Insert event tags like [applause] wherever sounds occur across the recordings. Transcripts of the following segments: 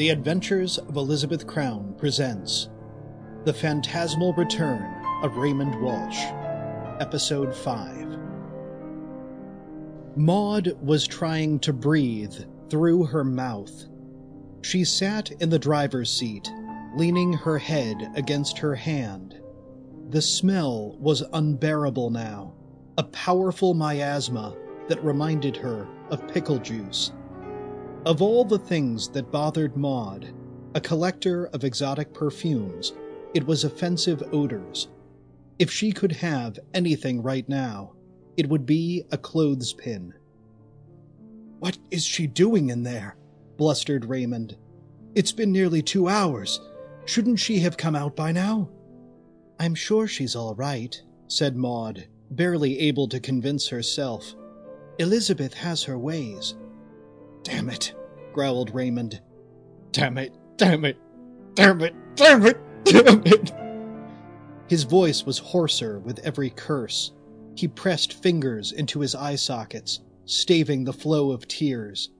The Adventures of Elizabeth Crown presents The Phantasmal Return of Raymond Walsh, Episode 5. Maud was trying to breathe through her mouth. She sat in the driver's seat, leaning her head against her hand. The smell was unbearable now, a powerful miasma that reminded her of pickle juice. Of all the things that bothered Maud, a collector of exotic perfumes, it was offensive odors. If she could have anything right now, it would be a clothespin. What is she doing in there? blustered Raymond. It's been nearly two hours. Shouldn't she have come out by now? I'm sure she's all right, said Maud, barely able to convince herself. Elizabeth has her ways. Damn it, growled Raymond. Damn it, damn it, damn it, damn it, damn it. His voice was hoarser with every curse. He pressed fingers into his eye sockets, staving the flow of tears.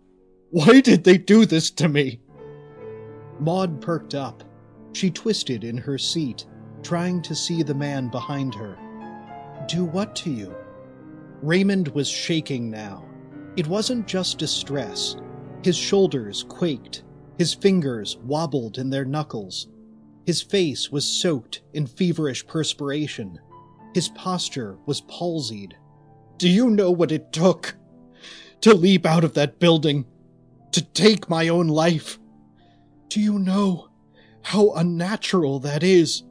Why did they do this to me? Maud perked up. She twisted in her seat, trying to see the man behind her. Do what to you? Raymond was shaking now. It wasn't just distress. His shoulders quaked. His fingers wobbled in their knuckles. His face was soaked in feverish perspiration. His posture was palsied. Do you know what it took? To leap out of that building? To take my own life? Do you know how unnatural that is?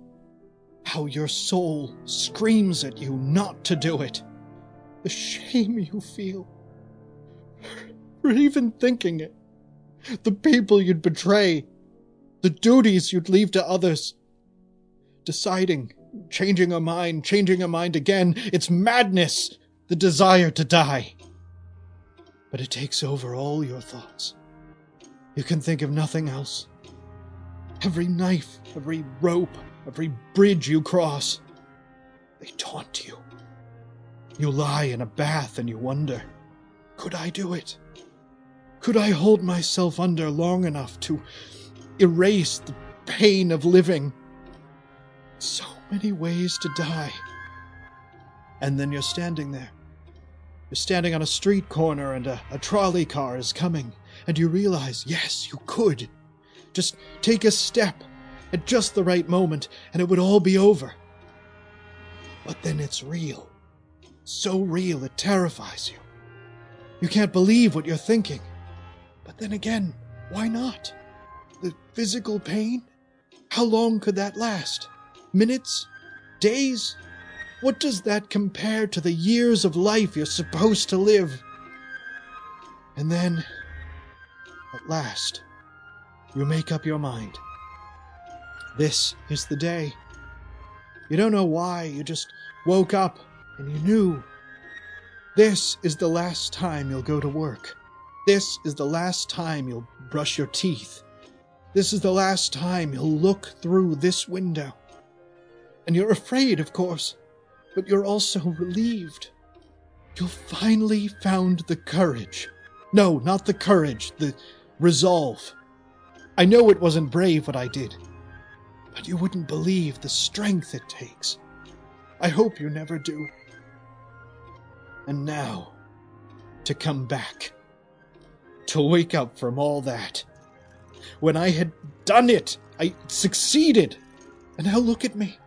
How your soul screams at you not to do it? The shame you feel for even thinking it. The people you'd betray. The duties you'd leave to others. Deciding, changing a mind, changing a mind again. It's madness, the desire to die. But it takes over all your thoughts. You can think of nothing else. Every knife, every rope, every bridge you cross, they taunt you. You lie in a bath and you wonder, could I do it? Could I hold myself under long enough to erase the pain of living? So many ways to die. And then you're standing there. You're standing on a street corner and a, a trolley car is coming, and you realize, yes, you could. Just take a step at just the right moment, and it would all be over. But then it's real. So real it terrifies you. You can't believe what you're thinking. But then again, why not? The physical pain? How long could that last? Minutes? Days? What does that compare to the years of life you're supposed to live? And then, at last, you make up your mind. This is the day. You don't know why, you just woke up and you knew. This is the last time you'll go to work. This is the last time you'll brush your teeth. This is the last time you'll look through this window. And you're afraid, of course, but you're also relieved. You've finally found the courage. No, not the courage, the resolve. I know it wasn't brave what I did, but you wouldn't believe the strength it takes. I hope you never do. And now, to come back to wake up from all that. When I had done it, I succeeded. And now look at me.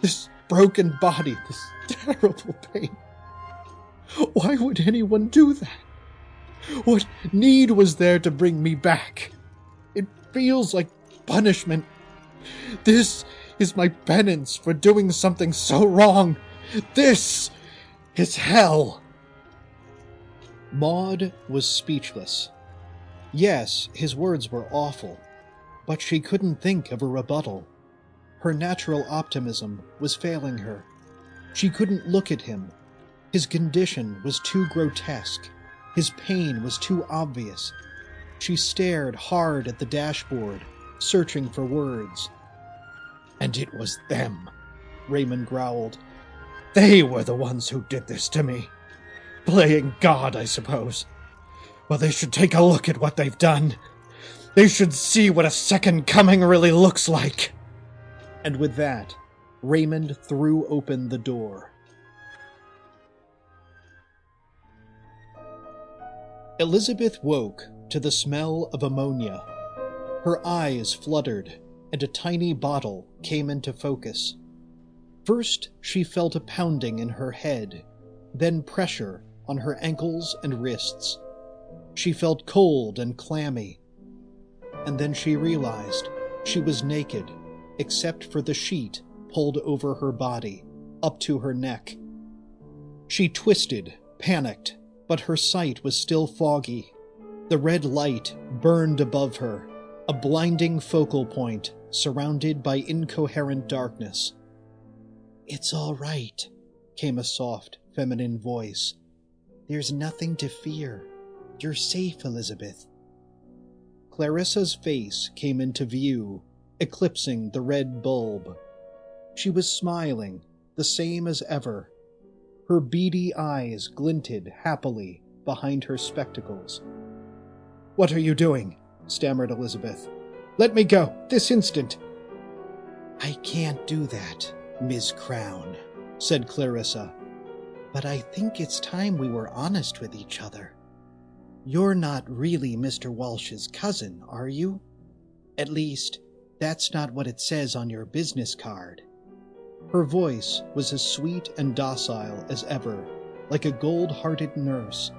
This broken body, this terrible pain. Why would anyone do that? What need was there to bring me back? It feels like punishment. This is my penance for doing something so wrong. This is hell. Maud was speechless. Yes, his words were awful, but she couldn't think of a rebuttal. Her natural optimism was failing her. She couldn't look at him. His condition was too grotesque. His pain was too obvious. She stared hard at the dashboard, searching for words. And it was them, Raymond growled. They were the ones who did this to me. Playing God, I suppose. Well, they should take a look at what they've done. They should see what a second coming really looks like. And with that, Raymond threw open the door. Elizabeth woke to the smell of ammonia. Her eyes fluttered, and a tiny bottle came into focus. First, she felt a pounding in her head, then pressure on her ankles and wrists. She felt cold and clammy. And then she realized she was naked, except for the sheet pulled over her body, up to her neck. She twisted, panicked, but her sight was still foggy. The red light burned above her, a blinding focal point surrounded by incoherent darkness. It's all right, came a soft, feminine voice. There's nothing to fear. You're safe, Elizabeth. Clarissa's face came into view, eclipsing the red bulb. She was smiling, the same as ever. Her beady eyes glinted happily behind her spectacles. What are you doing? stammered Elizabeth. Let me go, this instant. I can't do that, Ms. Crown, said Clarissa. But I think it's time we were honest with each other. You're not really Mr. Walsh's cousin, are you? At least, that's not what it says on your business card. Her voice was as sweet and docile as ever, like a gold hearted nurse.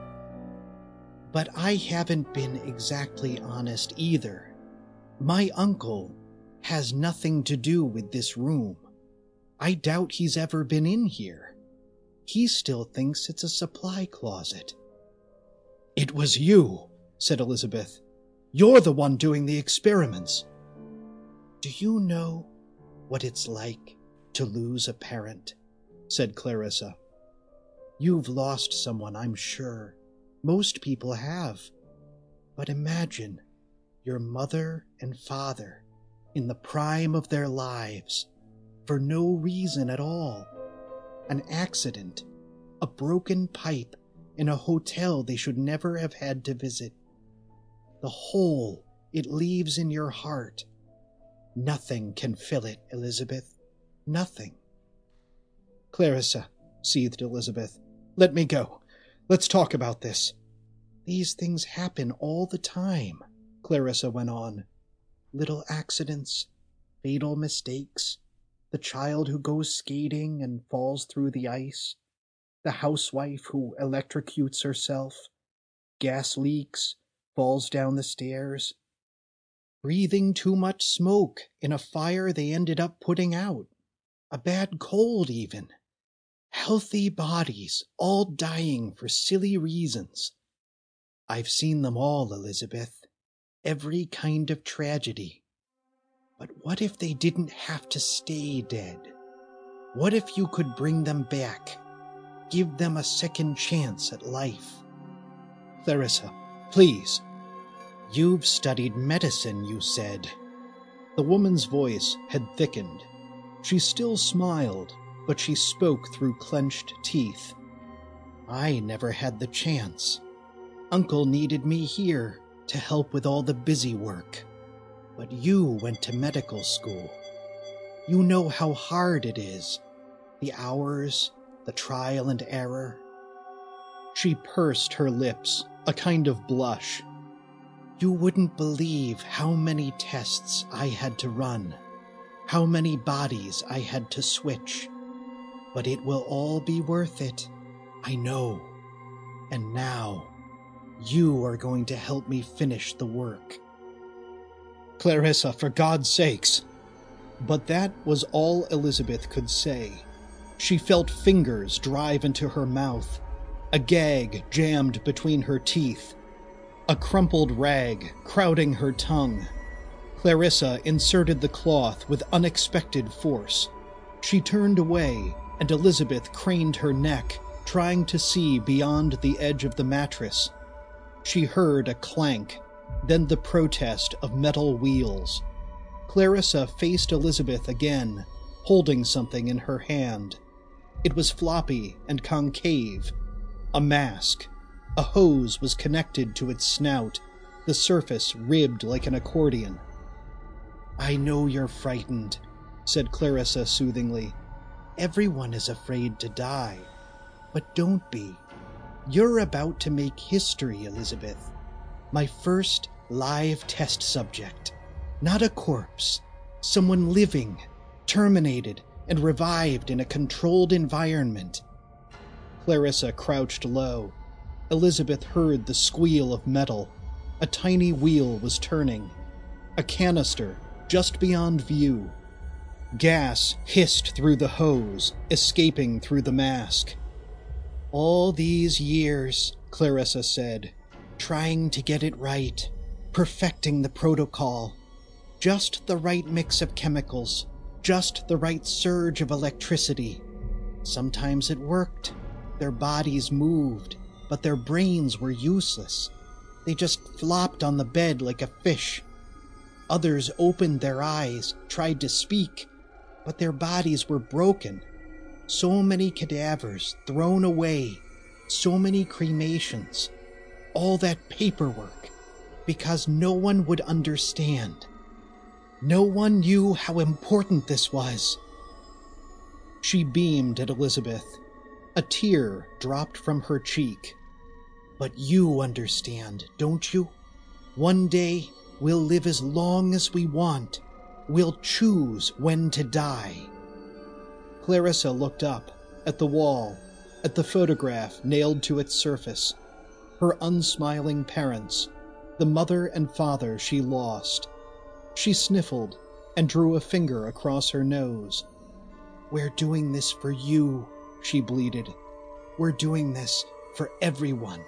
But I haven't been exactly honest either. My uncle has nothing to do with this room. I doubt he's ever been in here. He still thinks it's a supply closet. It was you, said Elizabeth. You're the one doing the experiments. Do you know what it's like to lose a parent? said Clarissa. You've lost someone, I'm sure. Most people have. But imagine your mother and father in the prime of their lives for no reason at all. An accident, a broken pipe in a hotel they should never have had to visit. The hole it leaves in your heart. Nothing can fill it, Elizabeth. Nothing. Clarissa, seethed Elizabeth, let me go. Let's talk about this. These things happen all the time, Clarissa went on. Little accidents, fatal mistakes, the child who goes skating and falls through the ice, the housewife who electrocutes herself, gas leaks, falls down the stairs, breathing too much smoke in a fire they ended up putting out, a bad cold, even. Healthy bodies all dying for silly reasons. I've seen them all, Elizabeth. Every kind of tragedy. But what if they didn't have to stay dead? What if you could bring them back? Give them a second chance at life? Clarissa, please. You've studied medicine, you said. The woman's voice had thickened. She still smiled, but she spoke through clenched teeth. I never had the chance. Uncle needed me here to help with all the busy work. But you went to medical school. You know how hard it is the hours, the trial and error. She pursed her lips, a kind of blush. You wouldn't believe how many tests I had to run, how many bodies I had to switch. But it will all be worth it, I know. And now, you are going to help me finish the work. Clarissa, for God's sakes! But that was all Elizabeth could say. She felt fingers drive into her mouth, a gag jammed between her teeth, a crumpled rag crowding her tongue. Clarissa inserted the cloth with unexpected force. She turned away, and Elizabeth craned her neck, trying to see beyond the edge of the mattress. She heard a clank then the protest of metal wheels. Clarissa faced Elizabeth again, holding something in her hand. It was floppy and concave. A mask. A hose was connected to its snout, the surface ribbed like an accordion. I know you're frightened, said Clarissa soothingly. Everyone is afraid to die. But don't be. You're about to make history, Elizabeth. My first live test subject. Not a corpse, someone living, terminated, and revived in a controlled environment. Clarissa crouched low. Elizabeth heard the squeal of metal. A tiny wheel was turning. A canister just beyond view. Gas hissed through the hose, escaping through the mask. All these years, Clarissa said, trying to get it right, perfecting the protocol. Just the right mix of chemicals, just the right surge of electricity. Sometimes it worked. Their bodies moved, but their brains were useless. They just flopped on the bed like a fish. Others opened their eyes, tried to speak, but their bodies were broken. So many cadavers thrown away, so many cremations, all that paperwork, because no one would understand. No one knew how important this was. She beamed at Elizabeth. A tear dropped from her cheek. But you understand, don't you? One day we'll live as long as we want. We'll choose when to die. Clarissa looked up, at the wall, at the photograph nailed to its surface. Her unsmiling parents, the mother and father she lost. She sniffled and drew a finger across her nose. We're doing this for you, she bleated. We're doing this for everyone.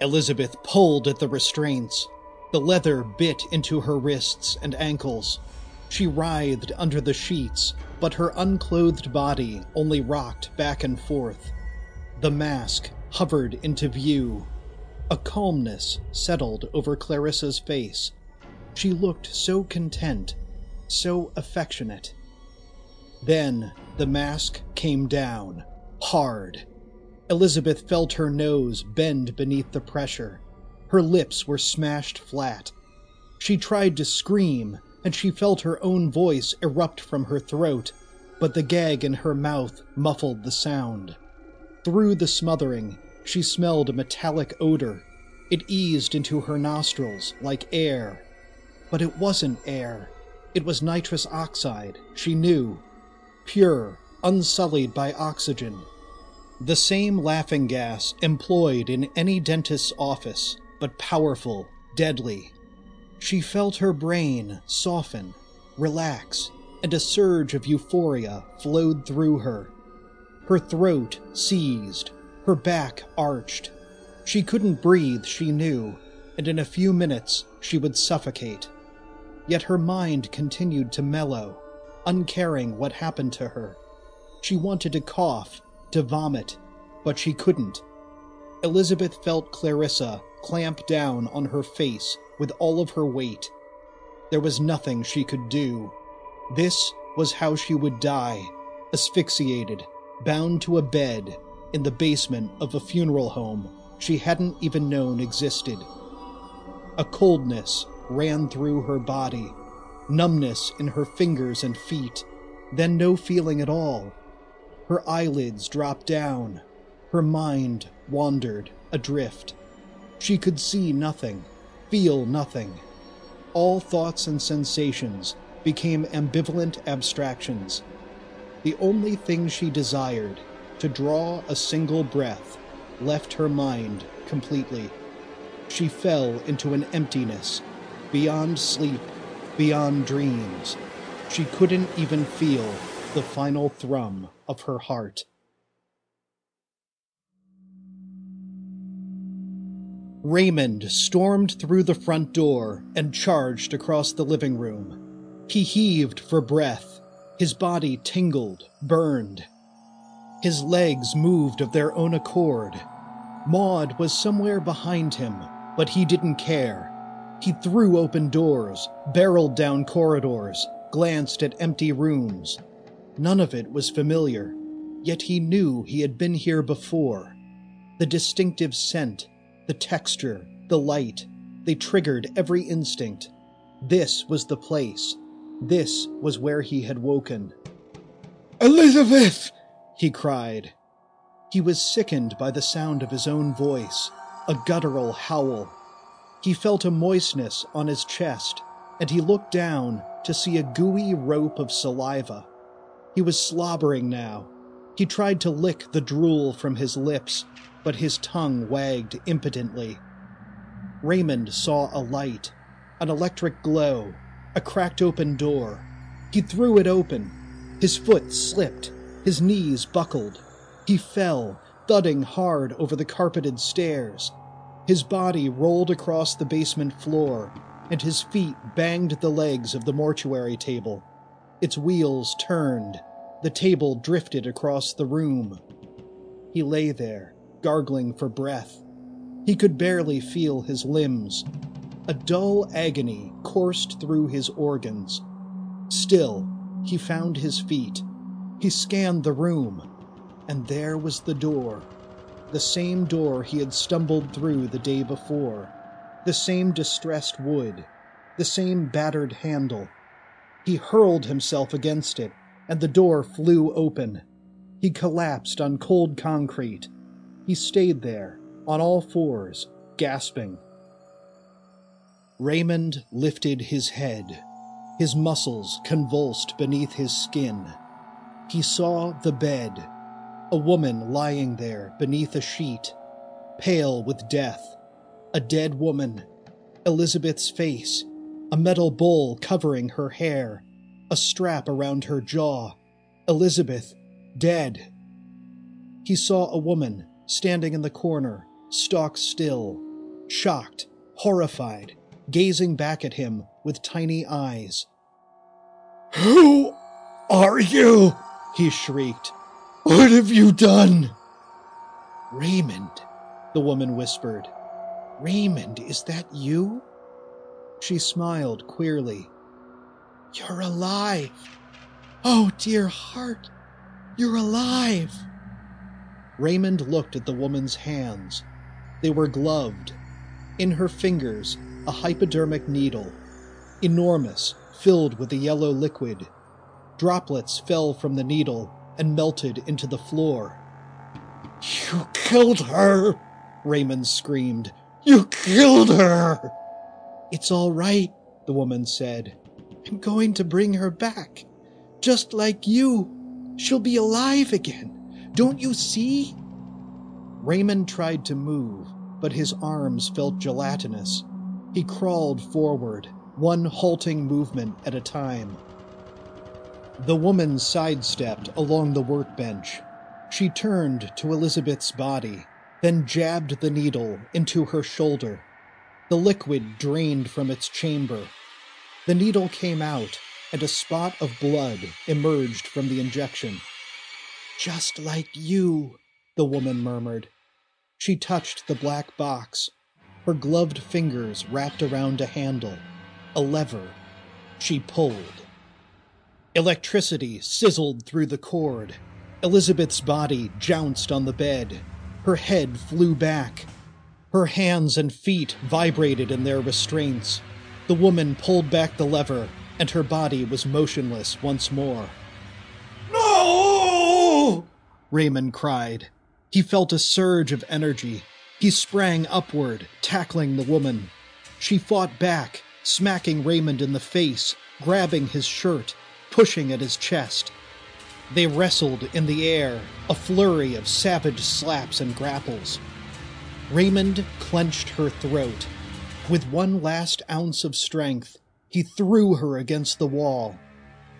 Elizabeth pulled at the restraints. The leather bit into her wrists and ankles. She writhed under the sheets, but her unclothed body only rocked back and forth. The mask hovered into view. A calmness settled over Clarissa's face. She looked so content, so affectionate. Then the mask came down, hard. Elizabeth felt her nose bend beneath the pressure. Her lips were smashed flat. She tried to scream, and she felt her own voice erupt from her throat, but the gag in her mouth muffled the sound. Through the smothering, she smelled a metallic odor. It eased into her nostrils like air. But it wasn't air. It was nitrous oxide, she knew. Pure, unsullied by oxygen. The same laughing gas employed in any dentist's office, but powerful, deadly. She felt her brain soften, relax, and a surge of euphoria flowed through her. Her throat seized, her back arched. She couldn't breathe, she knew, and in a few minutes she would suffocate. Yet her mind continued to mellow, uncaring what happened to her. She wanted to cough, to vomit, but she couldn't. Elizabeth felt Clarissa clamp down on her face with all of her weight. There was nothing she could do. This was how she would die, asphyxiated, bound to a bed in the basement of a funeral home she hadn't even known existed. A coldness ran through her body, numbness in her fingers and feet, then no feeling at all. Her eyelids dropped down, her mind wandered adrift. She could see nothing, feel nothing. All thoughts and sensations became ambivalent abstractions. The only thing she desired, to draw a single breath, left her mind completely. She fell into an emptiness, beyond sleep, beyond dreams. She couldn't even feel the final thrum of her heart. Raymond stormed through the front door and charged across the living room. He heaved for breath. His body tingled, burned. His legs moved of their own accord. Maud was somewhere behind him, but he didn't care. He threw open doors, barreled down corridors, glanced at empty rooms. None of it was familiar, yet he knew he had been here before. The distinctive scent, the texture, the light. They triggered every instinct. This was the place. This was where he had woken. Elizabeth! he cried. He was sickened by the sound of his own voice, a guttural howl. He felt a moistness on his chest, and he looked down to see a gooey rope of saliva. He was slobbering now. He tried to lick the drool from his lips, but his tongue wagged impotently. Raymond saw a light, an electric glow, a cracked open door. He threw it open. His foot slipped. His knees buckled. He fell, thudding hard over the carpeted stairs. His body rolled across the basement floor, and his feet banged the legs of the mortuary table. Its wheels turned. The table drifted across the room. He lay there, gargling for breath. He could barely feel his limbs. A dull agony coursed through his organs. Still, he found his feet. He scanned the room, and there was the door. The same door he had stumbled through the day before. The same distressed wood. The same battered handle. He hurled himself against it, and the door flew open. He collapsed on cold concrete. He stayed there, on all fours, gasping. Raymond lifted his head. His muscles convulsed beneath his skin. He saw the bed, a woman lying there beneath a sheet, pale with death, a dead woman, Elizabeth's face, a metal bowl covering her hair, a strap around her jaw, Elizabeth dead. He saw a woman standing in the corner, stock still, shocked, horrified, gazing back at him with tiny eyes. Who are you? He shrieked. What have you done? Raymond, the woman whispered. Raymond, is that you? She smiled queerly. You're alive. Oh, dear heart, you're alive. Raymond looked at the woman's hands. They were gloved. In her fingers, a hypodermic needle, enormous, filled with a yellow liquid. Droplets fell from the needle and melted into the floor. You killed her! Raymond screamed. You killed her! It's all right, the woman said. I'm going to bring her back. Just like you. She'll be alive again. Don't you see? Raymond tried to move, but his arms felt gelatinous. He crawled forward, one halting movement at a time. The woman sidestepped along the workbench. She turned to Elizabeth's body, then jabbed the needle into her shoulder. The liquid drained from its chamber. The needle came out, and a spot of blood emerged from the injection. Just like you, the woman murmured. She touched the black box. Her gloved fingers wrapped around a handle, a lever. She pulled. Electricity sizzled through the cord. Elizabeth's body jounced on the bed. Her head flew back. Her hands and feet vibrated in their restraints. The woman pulled back the lever, and her body was motionless once more. No! Raymond cried. He felt a surge of energy. He sprang upward, tackling the woman. She fought back, smacking Raymond in the face, grabbing his shirt, pushing at his chest. They wrestled in the air, a flurry of savage slaps and grapples. Raymond clenched her throat. With one last ounce of strength, he threw her against the wall.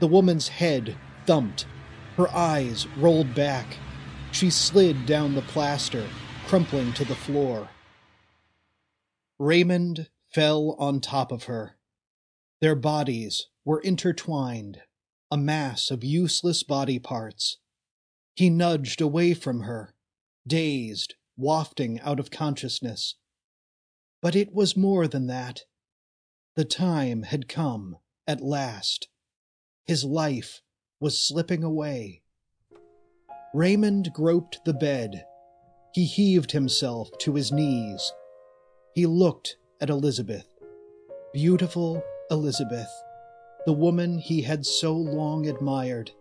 The woman's head thumped. Her eyes rolled back. She slid down the plaster, crumpling to the floor. Raymond fell on top of her. Their bodies were intertwined, a mass of useless body parts. He nudged away from her, dazed, wafting out of consciousness. But it was more than that. The time had come, at last. His life was slipping away. Raymond groped the bed. He heaved himself to his knees. He looked at Elizabeth. Beautiful Elizabeth, the woman he had so long admired,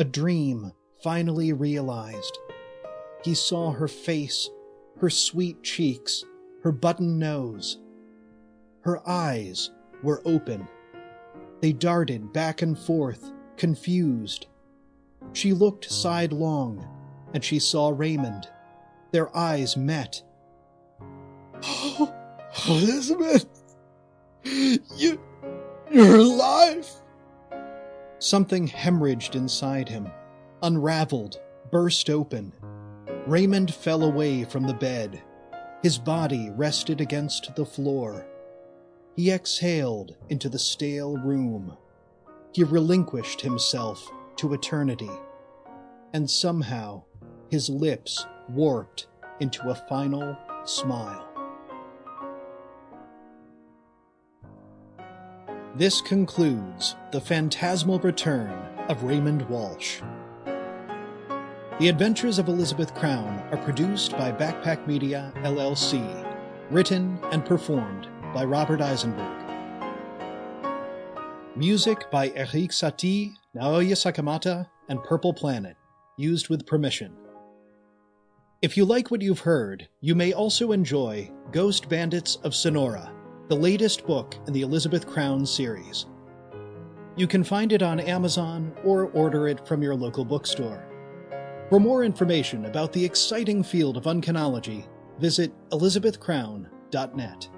a dream finally realized. He saw her face, her sweet cheeks, her button nose. Her eyes were open. They darted back and forth, confused. She looked sidelong, and she saw Raymond. Their eyes met. Oh, [gasps] Elizabeth! You. You're alive! Something hemorrhaged inside him, unraveled, burst open. Raymond fell away from the bed. His body rested against the floor. He exhaled into the stale room. He relinquished himself to eternity. And somehow his lips warped into a final smile. This concludes the phantasmal return of Raymond Walsh. The Adventures of Elizabeth Crown are produced by Backpack Media, LLC, written and performed by Robert Eisenberg. Music by Erik Satie, Naoya Sakamata, and Purple Planet, used with permission. If you like what you've heard, you may also enjoy Ghost Bandits of Sonora, the latest book in the Elizabeth Crown series. You can find it on Amazon or order it from your local bookstore. For more information about the exciting field of uncanology, visit elizabethcrown.net.